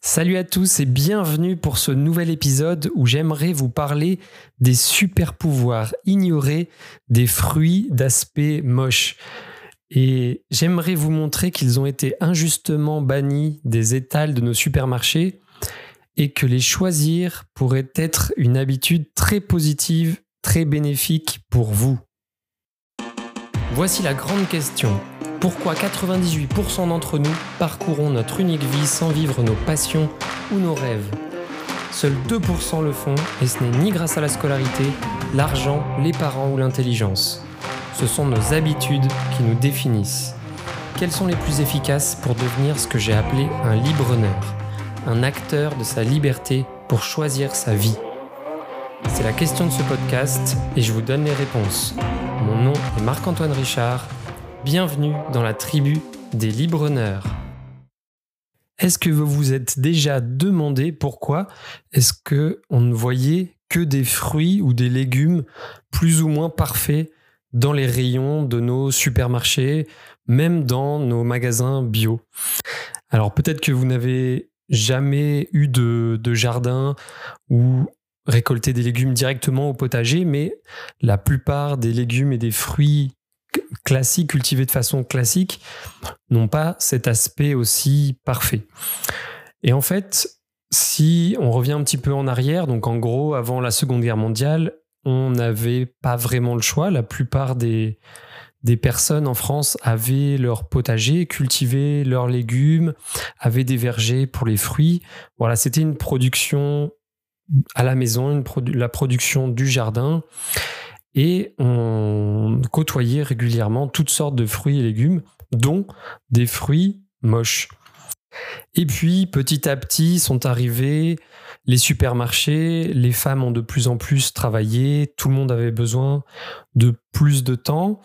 Salut à tous et bienvenue pour ce nouvel épisode où j'aimerais vous parler des super pouvoirs ignorés des fruits d'aspect moche. Et j'aimerais vous montrer qu'ils ont été injustement bannis des étals de nos supermarchés et que les choisir pourrait être une habitude très positive, très bénéfique pour vous. Voici la grande question. Pourquoi 98% d'entre nous parcourons notre unique vie sans vivre nos passions ou nos rêves? Seuls 2% le font et ce n'est ni grâce à la scolarité, l'argent, les parents ou l'intelligence. Ce sont nos habitudes qui nous définissent. Quelles sont les plus efficaces pour devenir ce que j'ai appelé un libre-honneur? Un acteur de sa liberté pour choisir sa vie C'est la question de ce podcast et je vous donne les réponses. Mon nom est Marc-Antoine Richard Bienvenue dans la tribu des Libreneurs. Est-ce que vous vous êtes déjà demandé pourquoi est-ce que on ne voyait que des fruits ou des légumes plus ou moins parfaits dans les rayons de nos supermarchés, même dans nos magasins bio? Alors peut-être que vous n'avez jamais eu de, de jardin ou récolté des légumes directement au potager, mais la plupart des légumes et des fruits classiques, cultivés de façon classique, n'ont pas cet aspect aussi parfait. Et en fait, si on revient un petit peu en arrière, donc en gros, avant la Seconde Guerre mondiale, on n'avait pas vraiment le choix. La plupart des, des personnes en France avaient leur potager, cultivaient leurs légumes, avaient des vergers pour les fruits. Voilà, c'était une production à la maison, la production du jardin et on côtoyait régulièrement toutes sortes de fruits et légumes, dont des fruits moches. Et puis, petit à petit, sont arrivés les supermarchés, les femmes ont de plus en plus travaillé, tout le monde avait besoin de plus de temps,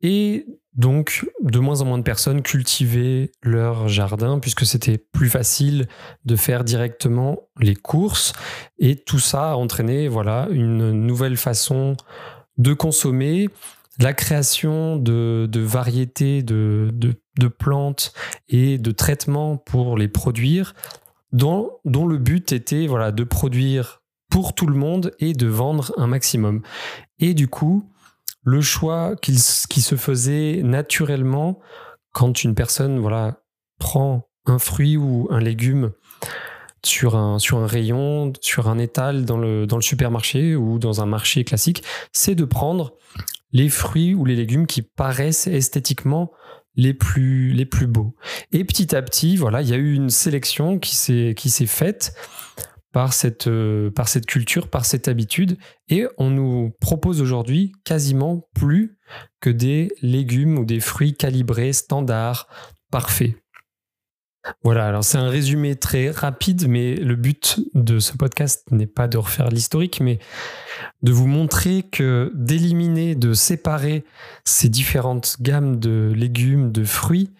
et donc de moins en moins de personnes cultivaient leur jardin, puisque c'était plus facile de faire directement les courses, et tout ça a entraîné voilà, une nouvelle façon de consommer, la création de, variétés de, plantes et de traitements pour les produire, dont, le but était voilà, de produire pour tout le monde et de vendre un maximum. Et du coup, le choix qui, qui se faisait naturellement quand une personne voilà, prend un fruit ou un légume sur un, rayon, sur un étal dans le, supermarché ou dans un marché classique, c'est de prendre les fruits ou les légumes qui paraissent esthétiquement les plus, beaux. Et petit à petit, voilà, il y a eu une sélection qui s'est, faite euh, par cette culture, par cette habitude, et on nous propose aujourd'hui quasiment plus que des légumes ou des fruits calibrés, standards, parfaits. Voilà, alors c'est un résumé très rapide, mais le but de ce podcast n'est pas de refaire l'historique, mais de vous montrer que d'éliminer, de séparer ces différentes gammes de légumes, de fruits,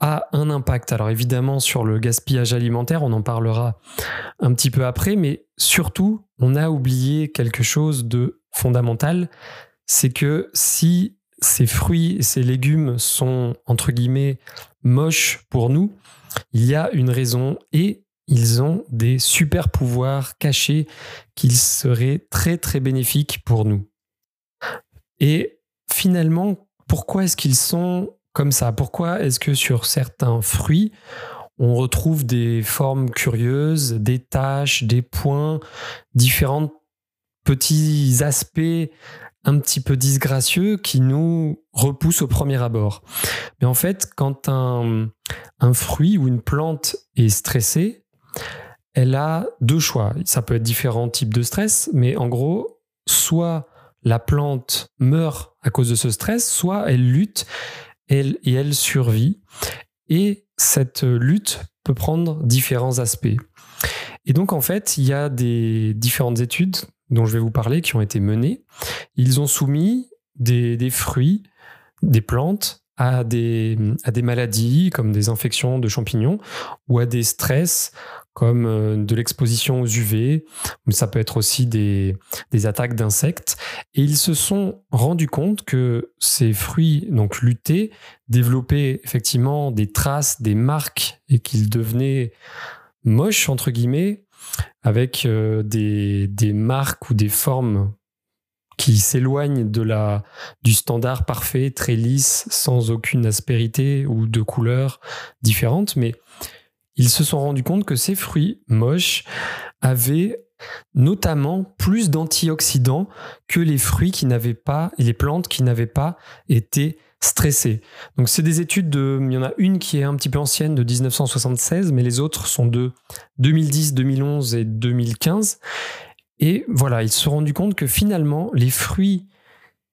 a un impact. Alors évidemment sur le gaspillage alimentaire, on en parlera un petit peu après, mais surtout, on a oublié quelque chose de fondamental, c'est que si ces fruits et ces légumes sont, entre guillemets, moches pour nous, il y a une raison et ils ont des super pouvoirs cachés qui seraient très très bénéfiques pour nous. Et finalement, pourquoi est-ce qu'ils sont comme ça? Pourquoi est-ce que sur certains fruits, on retrouve des formes curieuses, des taches, des points, différents petits aspects un petit peu disgracieux qui nous repoussent au premier abord. Mais en fait, quand un, un fruit ou une plante est stressée, elle a deux choix. Ça peut être différents types de stress, mais en gros, soit la plante meurt à cause de ce stress, soit elle lutte elle, et elle survit. Et cette lutte peut prendre différents aspects. Et donc, en fait, il y a des différentes études dont je vais vous parler qui ont été menées. Ils ont soumis des, fruits, des plantes à des, maladies comme des infections de champignons ou à des stress comme euh, de l'exposition aux UV, mais ça peut être aussi des, des attaques d'insectes. Et ils se sont rendus compte que ces fruits, donc luttaient, développaient effectivement des traces, des marques, et qu'ils devenaient moches, entre guillemets, avec euh, des, marques ou des formes qui s'éloignent du standard parfait, très lisse, sans aucune aspérité ou de couleurs différentes, mais ils se sont rendus compte que ces fruits moches avaient notamment plus d'antioxydants que les fruits qui n'avaient pas, les plantes qui n'avaient pas été stressées. Donc c'est des études de, il y en a une qui est un petit peu ancienne de 1976, mais les autres sont de 2010, 2011 et 2015. Et voilà, ils se sont rendus compte que finalement, les fruits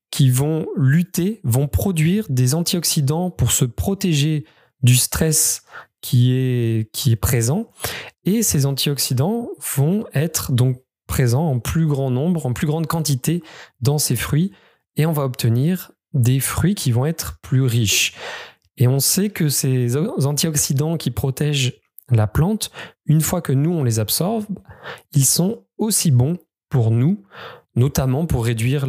qui vont lutter vont produire des antioxydants pour se protéger du stress qui est, qui est présent. Et ces antioxydants vont être donc présents en plus grand nombre, en plus grande quantité dans ces fruits. Et on va obtenir des fruits qui vont être plus riches. Et on sait que ces antioxydants qui protègent la plante, une fois que nous on les absorbe, ils sont aussi bons pour nous, notamment pour réduire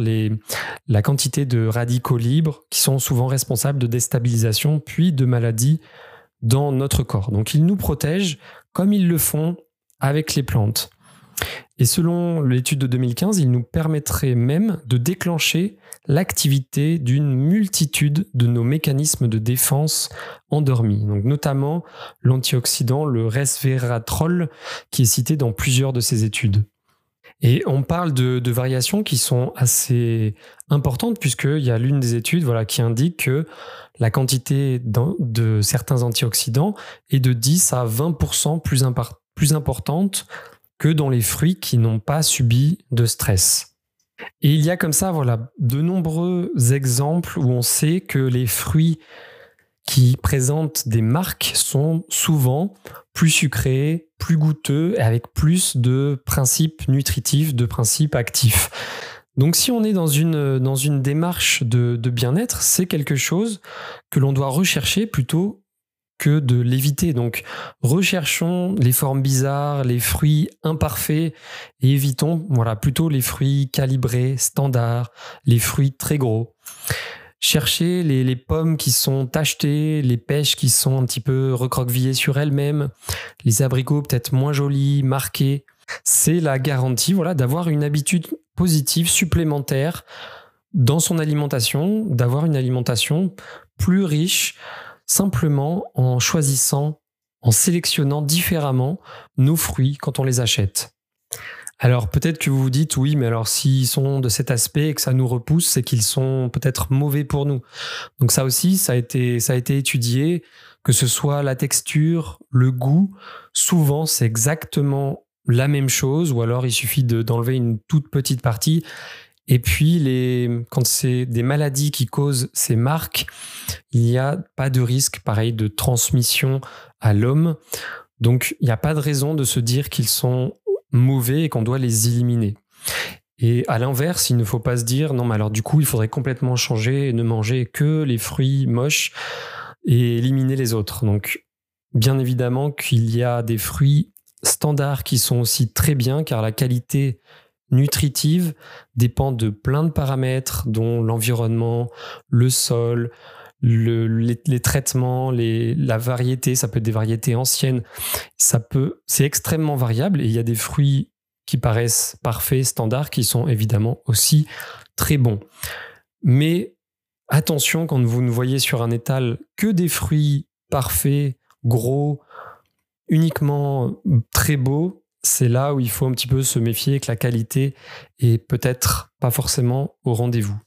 la quantité de radicaux libres qui sont souvent responsables de déstabilisation puis de maladies dans notre corps. Donc ils nous protègent comme ils le font avec les plantes. Et selon l'étude de 2015, il nous permettrait même de déclencher l'activité d'une multitude de nos mécanismes de défense endormis. Donc notamment l'antioxydant, le resveratrol, qui est cité dans plusieurs de ces études. Et on parle de, variations qui sont assez importantes puisqu'il y a l'une des études voilà, qui indique que la quantité de certains antioxydants est de 10 à 20% plus, plus importante que dans les fruits qui n'ont pas subi de stress. Et il y a comme ça voilà, de nombreux exemples où on sait que les fruits qui présentent des marques sont souvent plus sucrés, plus goûteux et avec plus de principes nutritifs, de principes actifs. Donc si on est dans une, démarche de bien-être, c'est quelque chose que l'on doit rechercher plutôt que de l'éviter. Donc recherchons les formes bizarres, les fruits imparfaits et évitons voilà, plutôt les fruits calibrés, standards, les fruits très gros chercher les, pommes qui sont tachetées, les pêches qui sont un petit peu recroquevillées sur elles-mêmes, les abricots peut-être moins jolis, marqués. C'est la garantie voilà, d'avoir une habitude positive supplémentaire dans son alimentation, d'avoir une alimentation plus riche, simplement en choisissant, en sélectionnant différemment nos fruits quand on les achète. Alors peut-être que vous vous dites oui, mais alors s'ils sont de cet aspect et que ça nous repousse, c'est qu'ils sont peut-être mauvais pour nous. Donc ça aussi, ça a été, ça a été étudié, que ce soit la texture, le goût, souvent c'est exactement la même chose, ou alors il suffit d'enlever une toute petite partie. Et puis, les, quand c'est des maladies qui causent ces marques, il n'y a pas de risque, pareil, de transmission à l'homme. Donc, il n'y a pas de raison de se dire qu'ils sont mauvais et qu'on doit les éliminer. Et à l'inverse, il ne faut pas se dire non, mais alors du coup, il faudrait complètement changer et ne manger que les fruits moches et éliminer les autres. Donc, bien évidemment qu'il y a des fruits standards qui sont aussi très bien car la qualité nutritive dépend de plein de paramètres dont l'environnement, le sol, les, traitements, la variété, ça peut être des variétés anciennes, ça peut, c'est extrêmement variable et il y a des fruits qui paraissent parfaits, standards, qui sont évidemment aussi très bons. Mais attention quand vous ne voyez sur un étal que des fruits parfaits, gros, uniquement très beaux, c'est là où il faut un petit peu se méfier que la qualité est peut-être pas forcément au rendez-vous.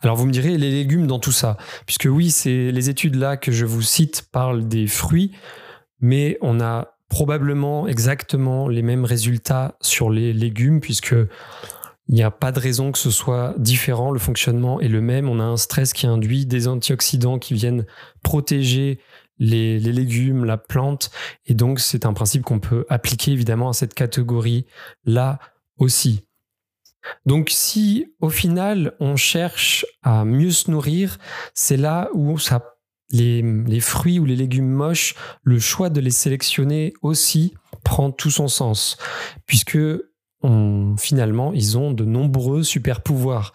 Alors vous me direz les légumes dans tout ça, puisque oui, c'est les études là que je vous cite parlent des fruits, mais on a probablement exactement les mêmes résultats sur les légumes, puisque il n'y a pas de raison que ce soit différent, le fonctionnement est le même, on a un stress qui induit des antioxydants qui viennent protéger les, légumes, la plante, et donc c'est un principe qu'on peut appliquer évidemment à cette catégorie-là aussi. Donc si au final on cherche à mieux se nourrir, c'est là où ça, les, fruits ou les légumes moches, le choix de les sélectionner aussi prend tout son sens, puisque finalement ils ont de nombreux super pouvoirs.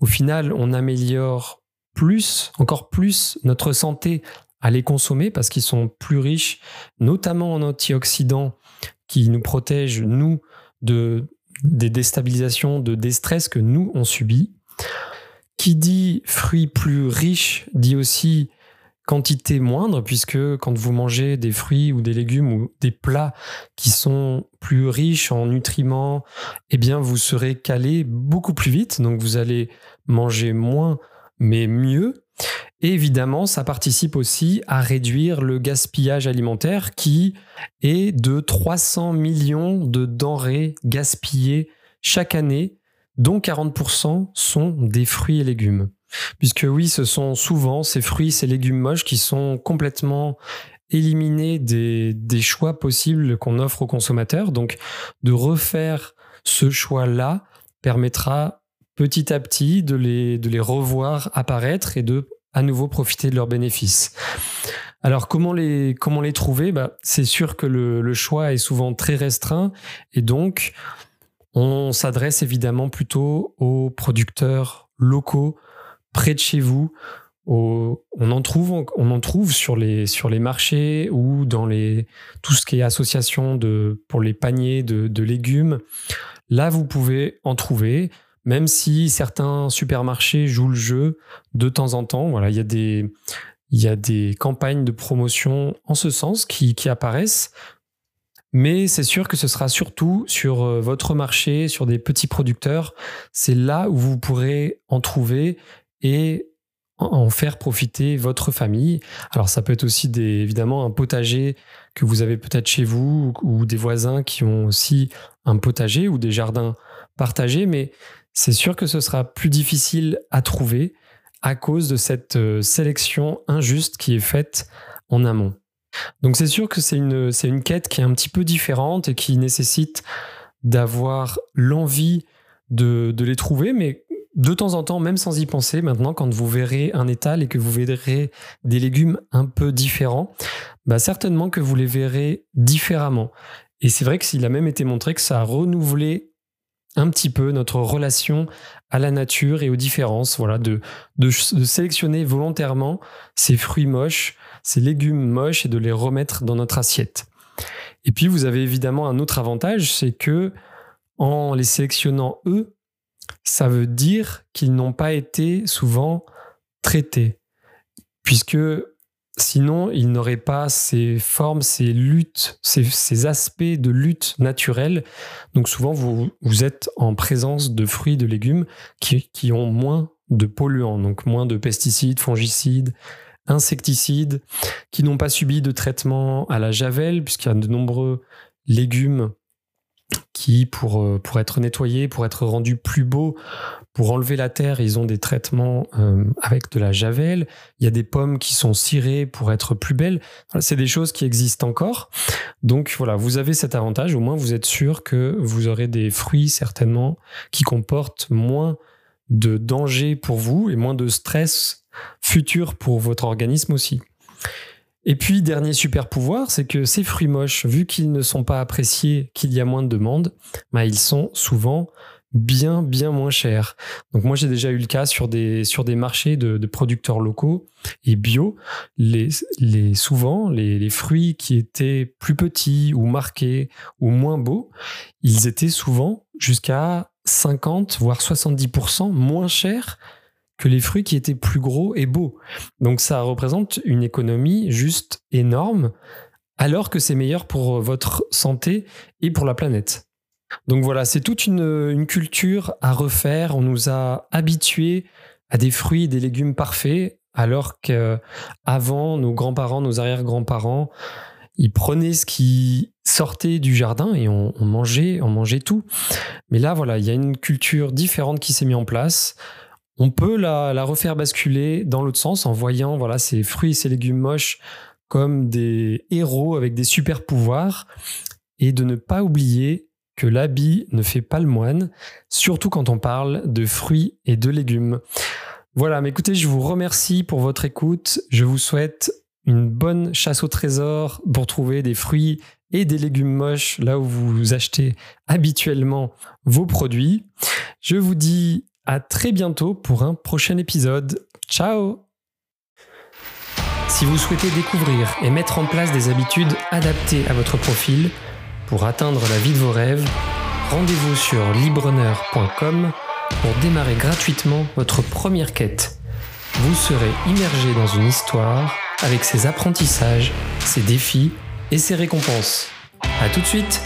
Au final, on améliore plus, encore plus notre santé à les consommer parce qu'ils sont plus riches, notamment en antioxydants qui nous protègent, nous, de, des déstabilisations, de des stress que nous, on subit. Qui dit fruits plus riches dit aussi quantité moindre, puisque quand vous mangez des fruits ou des légumes ou des plats qui sont plus riches en nutriments, eh bien vous serez calé beaucoup plus vite, donc vous allez manger moins mais mieux. Et évidemment, ça participe aussi à réduire le gaspillage alimentaire qui est de 300 millions de denrées gaspillées chaque année, dont 40% sont des fruits et légumes. Puisque oui, ce sont souvent ces fruits, ces légumes moches qui sont complètement éliminés des, choix possibles qu'on offre aux consommateurs. Donc de refaire ce choix-là permettra petit à petit de les, de les revoir apparaître et de à nouveau profiter de leurs bénéfices. Alors comment les, comment les trouver? Bah, C'est sûr que le, le, choix est souvent très restreint et donc on s'adresse évidemment plutôt aux producteurs locaux près de chez vous. on, en trouve, on en trouve sur les, sur les marchés ou dans les, tout ce qui est association de, pour les paniers de, de légumes. Là, vous pouvez en trouver, même si certains supermarchés jouent le jeu de temps en temps. Voilà, il y a des, il y a des campagnes de promotion en ce sens qui, apparaissent. Mais c'est sûr que ce sera surtout sur euh, votre marché, sur des petits producteurs. C'est là où vous pourrez en trouver et en faire profiter votre famille. Alors ça peut être aussi évidemment un potager que vous avez peut-être chez vous ou des voisins qui ont aussi un potager ou des jardins partagés, mais c'est sûr que ce sera plus difficile à trouver à cause de cette euh, sélection injuste qui est faite en amont. Donc c'est sûr que c'est une, une quête qui est un petit peu différente et qui nécessite d'avoir l'envie de, de les trouver, mais de temps en temps, même sans y penser, maintenant, quand vous verrez un étal et que vous verrez des légumes un peu différents, bah certainement que vous les verrez différemment. Et c'est vrai que s'il a même été montré que ça a renouvelé un petit peu notre relation à la nature et aux différences, voilà, de, de, de sélectionner volontairement ces fruits moches, ces légumes moches et de les remettre dans notre assiette. Et puis vous avez évidemment un autre avantage, c'est que en les sélectionnant eux, ça veut dire qu'ils n'ont pas été souvent traités, puisque sinon ils n'auraient pas ces formes, ces luttes, ces, aspects de lutte naturelle. Donc souvent vous, vous êtes en présence de fruits, de légumes qui, qui ont moins de polluants, donc moins de pesticides, fongicides, insecticides, qui n'ont pas subi de traitement à la javel, puisqu'il y a de nombreux légumes qui, pour, euh, pour être nettoyés, pour être rendus plus beaux, pour enlever la terre, ils ont des traitements euh, avec de la javel. Il y a des pommes qui sont cirées pour être plus belles. c'est des choses qui existent encore. Donc voilà, vous avez cet avantage. Au moins, vous êtes sûr que vous aurez des fruits certainement qui comportent moins de danger pour vous et moins de stress futur pour votre organisme aussi. Et puis, dernier super pouvoir, c'est que ces fruits moches, vu qu'ils ne sont pas appréciés, qu'il y a moins de demande, bah, ils sont souvent bien, bien moins chers. Donc moi, j'ai déjà eu le cas sur des, sur des marchés de, producteurs locaux et bio. Les, les, souvent, les fruits qui étaient plus petits ou marqués ou moins beaux, ils étaient souvent jusqu'à 50, voire 70% moins chers que les fruits qui étaient plus gros et beaux. Donc ça représente une économie juste énorme, alors que c'est meilleur pour votre santé et pour la planète. Donc voilà, c'est toute une, culture à refaire. On nous a habitués à des fruits et des légumes parfaits, alors qu'avant, nos grands-parents, nos arrière-grands-parents, ils prenaient ce qui sortait du jardin et on, mangeait, on mangeait tout. Mais là, voilà, il y a une culture différente qui s'est mise en place on peut la, refaire basculer dans l'autre sens en voyant voilà, ces fruits et ces légumes moches comme des héros avec des super pouvoirs et de ne pas oublier que l'habit ne fait pas le moine, surtout quand on parle de fruits et de légumes. Voilà, mais écoutez, je vous remercie pour votre écoute. Je vous souhaite une bonne chasse au trésor pour trouver des fruits et des légumes moches là où vous achetez habituellement vos produits. Je vous dis à très bientôt pour un prochain épisode. Ciao Si vous souhaitez découvrir et mettre en place des habitudes adaptées à votre profil pour atteindre la vie de vos rêves, rendez-vous sur libreneur.com pour démarrer gratuitement votre première quête. Vous serez immergé dans une histoire avec ses apprentissages, ses défis et ses récompenses. A tout de suite